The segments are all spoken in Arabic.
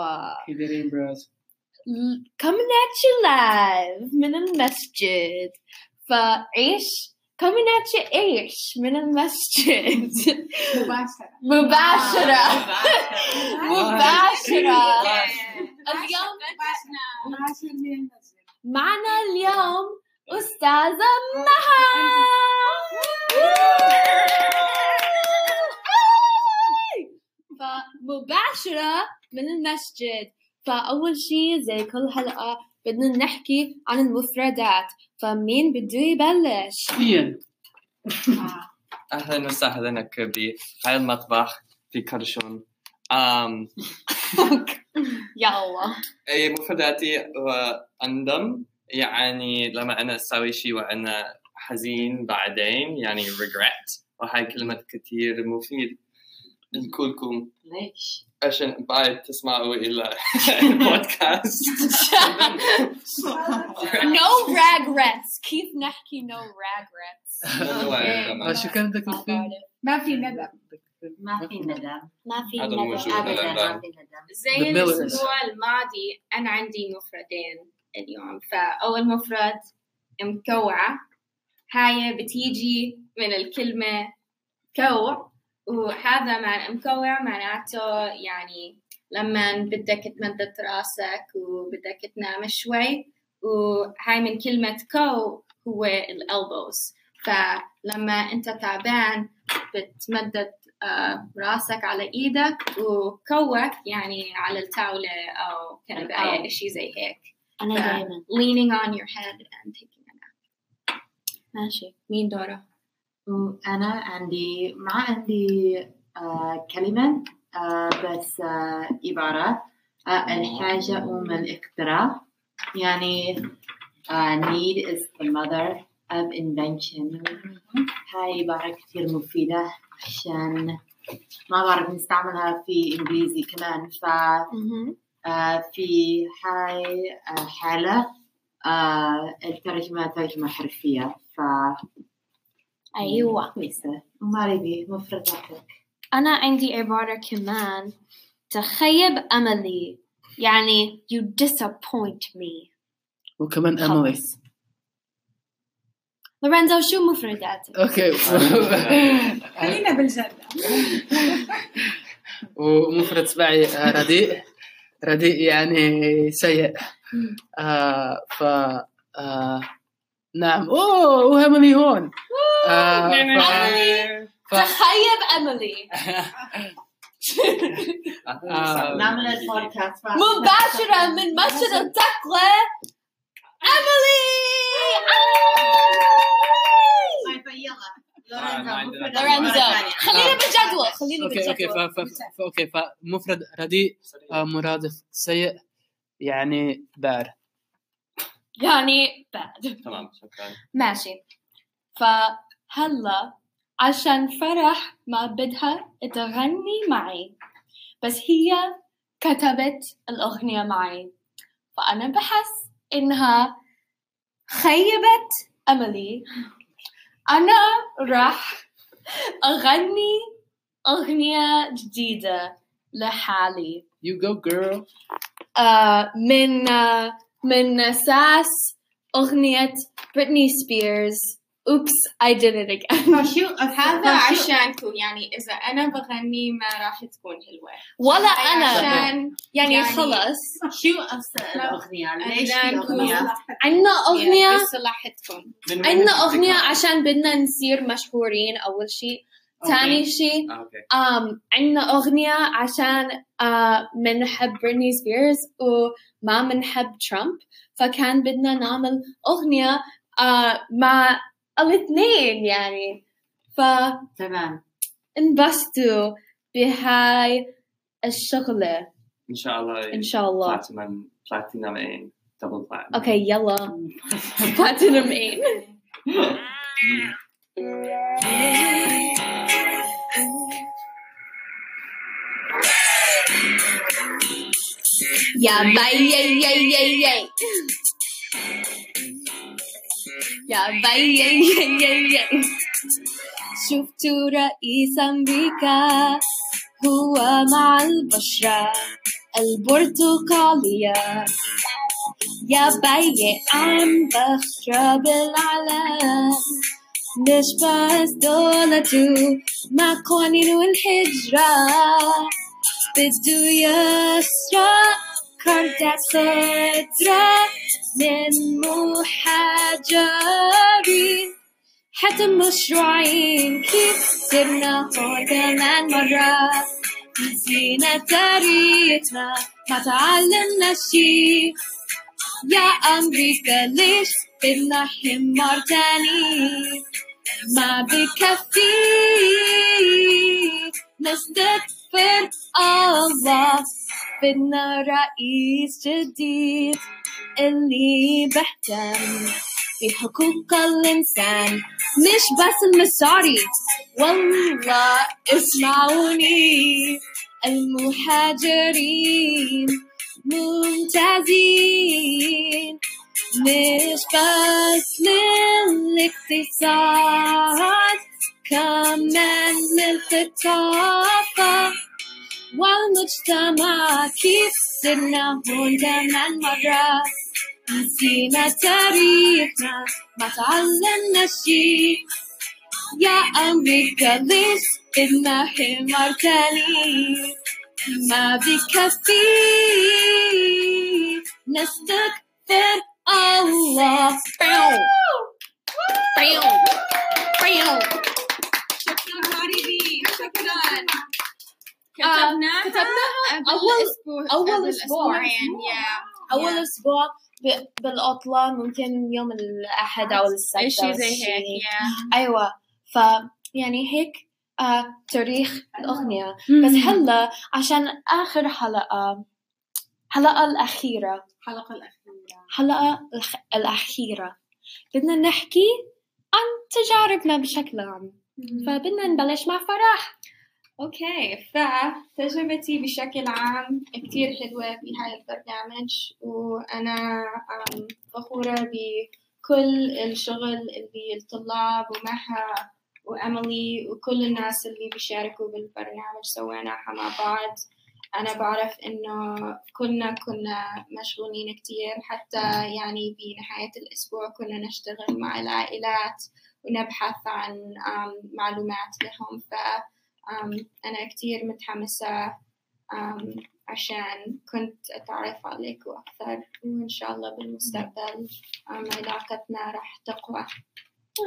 التقوى كيدرين براز coming at you live من المسجد فايش coming at you إيش من المسجد مباشرة مباشرة مباشرة اليوم مباشرة من المسجد معنا اليوم أستاذة مها فمباشرة من المسجد. فأول شي زي كل حلقة بدنا نحكي عن المفردات. فمين بده يبلش؟ إيان. أهلا وسهلا كبدي هاي المطبخ في كرشون. أم. يلا أي مفرداتي أندم يعني لما أنا أسوي شيء وأنا حزين بعدين يعني regret. وهاي كلمة كتير مفيد. لكلكم ليش؟ عشان بعد تسمعوا إلى البودكاست no regrets كيف نحكي no regrets ما شو كان تقول؟ بعرف. ما في ندم ما في ندم ما في ندم. ابدا. ما في ندم زي. الأسبوع الماضي أنا عندي مفردين اليوم فأول مفرد مكوعة هاي بتيجي من الكلمة كوع وهذا مع مكوع معناته يعني لما بدك تمدد راسك وبدك تنام شوي وهاي من كلمة كو هو الالبوز فلما انت تعبان بتمدد آه، راسك على إيدك وكوك يعني على الطاولة أو كنباية. اشي زي هيك. أنا ف- دايما. leaning on your head and taking a nap. ماشي. مين دورة؟ أنا عندي ما عندي آه كلمة آه بس آه عبارة آه الحاجة أم الاختراع. يعني need is the mother of invention. هاي عبارة كتير مفيدة عشان ما بعرف نستعملها في إنجليزي كمان. ف في هاي حالة الترجمة ترجمة حرفية. ف أيوة. كويسة. وماريبي مفرداتك أنا عندي عبارة كمان. تخيب أملي. يعني you disappoint me. وكمان خلص. لورينزو شو مفرداتك؟ أوكي. خلينا بالجد ومفرد سباعي آه، رديء. رديء يعني سيء. آه ف آه نعم أوه وهمني هون آه ف... تخيب آه. نعمل البودكاست مباشرة من مسجد التقوى عندنا لورينزو خلينا بالجدول خلينا أوكي أوكي. بالجدول. ف... أوكي فمفرد رديء آه مرادف سيء يعني بار يعني بعد تمام شكرا. ماشي. فهلا عشان فرح ما بدها تغني معي بس هي كتبت الأغنية معي. فأنا بحس إنها خيبت أملي أنا راح أغني أغنية جديدة لحالي. You go girl. آه من آه من أساس أغنية بريتني سبيرز Oops I did it again. شو هذا عشانكم. يعني إذا أنا بغني ما راح تكون حلوة. ولا أنا. عشان يعني يعني- خلص. شو أصل الأغنية ليش في عشان أغنية؟ عنا أغنية يعني إياها؟ عشان بدنا نصير مشهورين. أول شيء ثاني شيء آه، okay um, عنا أغنية عشان uh, منحب بريتني سبيرز وما منحب ترامب فكان بدنا نعمل أغنية uh, مع الاثنين يعني. تمام. فانبسطوا بهاي الشغلة. إن شاء الله. إن شاء الله. بلاتينم بلاتينم اين دبل بلاتينم أوكي يلا. بلاتينم إين يا ياي ياي يا باي. ياي ياي ياي ياي شفت رئيس أمريكا هو مع البشرة البرتقالية. يا بي عم بخرب العالم مش بس دولته مع قوانين الهجرة بده يسرق كارتات صدرة من محاجرين حتى مشروعين كيف صرنا هون كمان مرة. نسينا تاريخنا ما تعلمنا شي يا أمريكا ليش بدنا حمار تاني؟ ما بكفي. نستغفر الله بدنا رئيس جديد اللي بهتم بحقوق الإنسان مش بس المصاري والله اسمعوني المهاجرين ممتازين مش بس للاقتصاد كمان للثقافة والمجتمع كيف صرنا هون كمان مرة. نسينا تاريخنا ما تعلمنا شي يا أمريكا ليش بدنا حمار تاني ما بكفي نستغفر الله. باو باو باو شكرا هاريبي شكرا كتبناها كتبناها قبل أول أسبوع- أسبوع أول قبل أسبوع. أسبوعين يا أول أسبوع ب- بالعطلة ممكن يوم الأحد أو السبت شيء زي. هيك يا أيوة. ف يعني هيك آه تاريخ الأغنية. بس هلا عشان آخر حلقة الحلقة الأخيرة. الحلقة الأخيرة. الحلقة. الأخيرة. بدنا نحكي عن تجاربنا بشكل عام. فبدنا نبلش مع فرح. أوكي فتجربتي بشكل عام كتير حلوة بهاي البرنامج وأنا فخورة بكل الشغل اللي الطلاب ومها وأملي وكل الناس اللي بيشاركوا بالبرنامج سويناها مع بعض. أنا بعرف إنه كلنا كنا مشغولين كتير حتى يعني بنهاية الأسبوع كنا نشتغل مع العائلات ونبحث عن معلومات لهم. ف أنا كتير متحمسة عشان كنت أتعرف عليكم أكثر وإن شاء الله بالمستقبل علاقتنا راح تقوى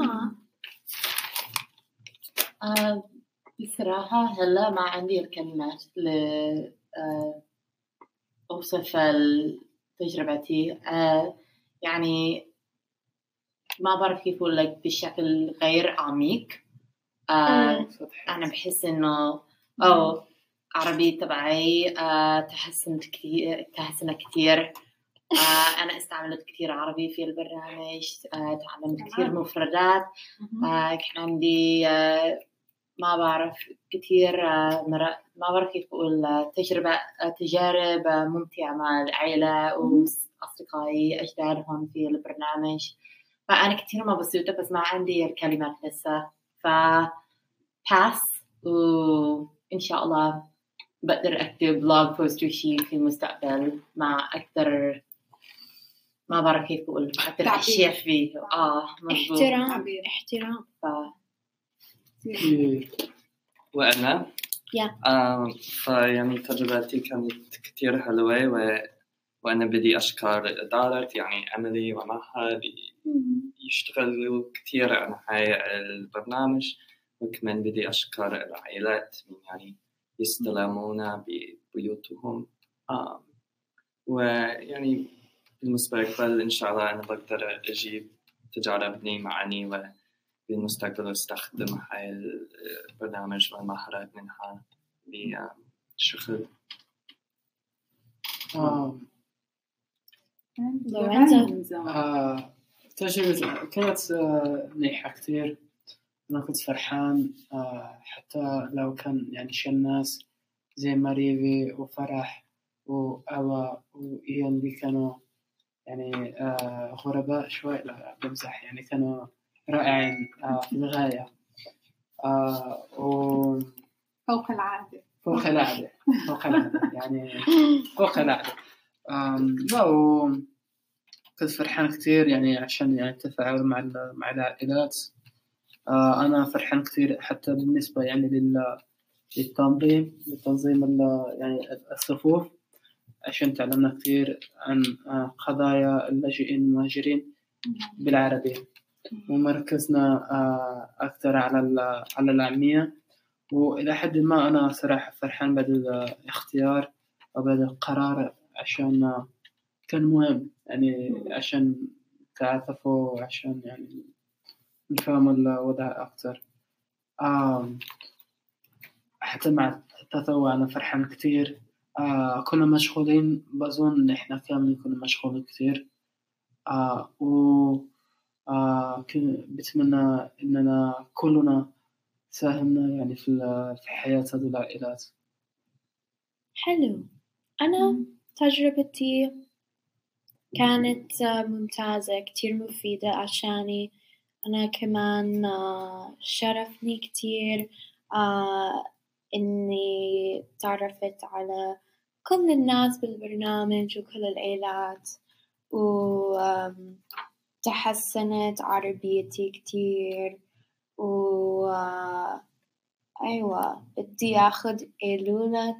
آه. آه، بصراحة هلا ما عندي الكلمات ل أوصف تجربتي آه، يعني ما بعرف كيف أقول لك بشكل غير عميق آه، أنا بحس إنه أو عربي تبعي آه، تحسنت كثير تحسنت كثير آه، أنا استعملت كثير عربي في البرنامج آه، تعلمت كثير مفردات. آه، كان عندي آه، ما بعرف كثير آه، ما بعرف كيف أقول آه، تجربة آه، تجارب آه، ممتعة مع العائلة وأصدقائي أجدادهم في البرنامج. فأنا كثير مبسوطة بس ما عندي الكلمات لسه. ف بس وإن شاء الله بقدر أكتب blog post وشي في المستقبل مع أكثر ما بعرف كيف أقول أكثر. أشياء فيه آه مزبوط احترام. احترام ف... وأنا yeah. um، فيعني تجربتي كانت كتير حلوة و... وأنا بدي أشكر إدارة يعني أملي ومعها اللي يشتغلوا كتير على هاي البرنامج وكمان بدي أشكر العائلات من يعني يستلمونا ببيوتهم آم، ويعني بالمستقبل إن شاء الله أنا بقدر أجيب تجاربني معي وبالمستقبل أستخدم هاي البرنامج والمهارات منها بشغل آه. لورنزو. آه، تجربة كانت آه، منيحة كتير أنا كنت فرحان آه، حتى لو كان يعني شي الناس زي ماريفي وفرح وأوا وإيان اللي كانوا يعني آه، غرباء شوي لا بمزح يعني كانوا رائعين آه، في الغاية آه و فوق العادة فوق العادة فوق العادة يعني فوق العادة لا كنت فرحان كتير يعني عشان يعني التفاعل مع مع العائلات. آه أنا فرحان كتير حتى بالنسبة يعني لل للتنظيم لتنظيم يعني الصفوف. عشان تعلمنا كتير عن آه، قضايا اللاجئين والمهاجرين بالعربية ومركزنا آه، أكثر على على العامية. وإلى حد ما أنا صراحة فرحان بهذا الاختيار أو بهذا القرار عشان كان مهم. يعني عشان تعاطفوا عشان يعني نفهموا الوضع أكثر آم، حتى مع التطوع أنا فرحان كتير. آه كنا مشغولين بظن إحنا كاملين كنا مشغولين كتير. آه و آه بتمنى إننا كلنا ساهمنا يعني في في حياة هذه العائلات. حلو. أنا تجربتي كانت آه، ممتازة كتير مفيدة عشاني أنا كمان آه، شرفني كتير آه، إني تعرفت على كل الناس بالبرنامج وكل العيلات وتحسنت عربيتي كتير و أيوة بدي أخذ أيلولة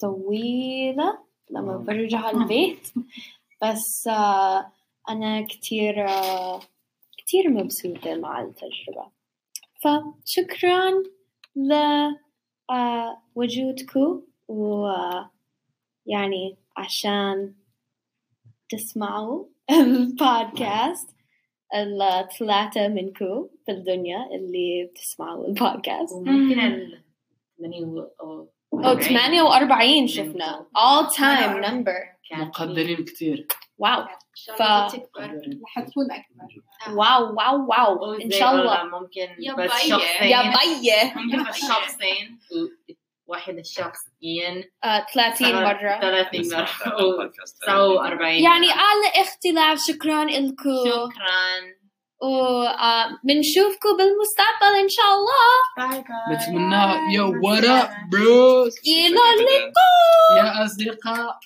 طويلة. لما. برجع البيت. بس آه، أنا كتير آه، كتير مبسوطة مع التجربة. فشكرا لوجودكم ويعني عشان تسمعوا البودكاست. الثلاثة منكم في الدنيا اللي بتسمعوا البودكاست. وممكن ال 80 أو أو 48 شفنا. All time number. مقدرين كتير. واو. ف مقدرين رح تكون أكبر. wow wow wow. إن شاء الله. ممكن يا بس. شخصين. يا بيه ممكن بس شخصين. واحد الشخصين. آه، 30 مرة. 30 مرة. 40 يعني على اختلاف. شكرا لكم شكرا. وبنشوفكم بالمستقبل إن شاء الله. باي باي. نتمنى يا ورا بروس إلى اللقاء. يا أصدقاء.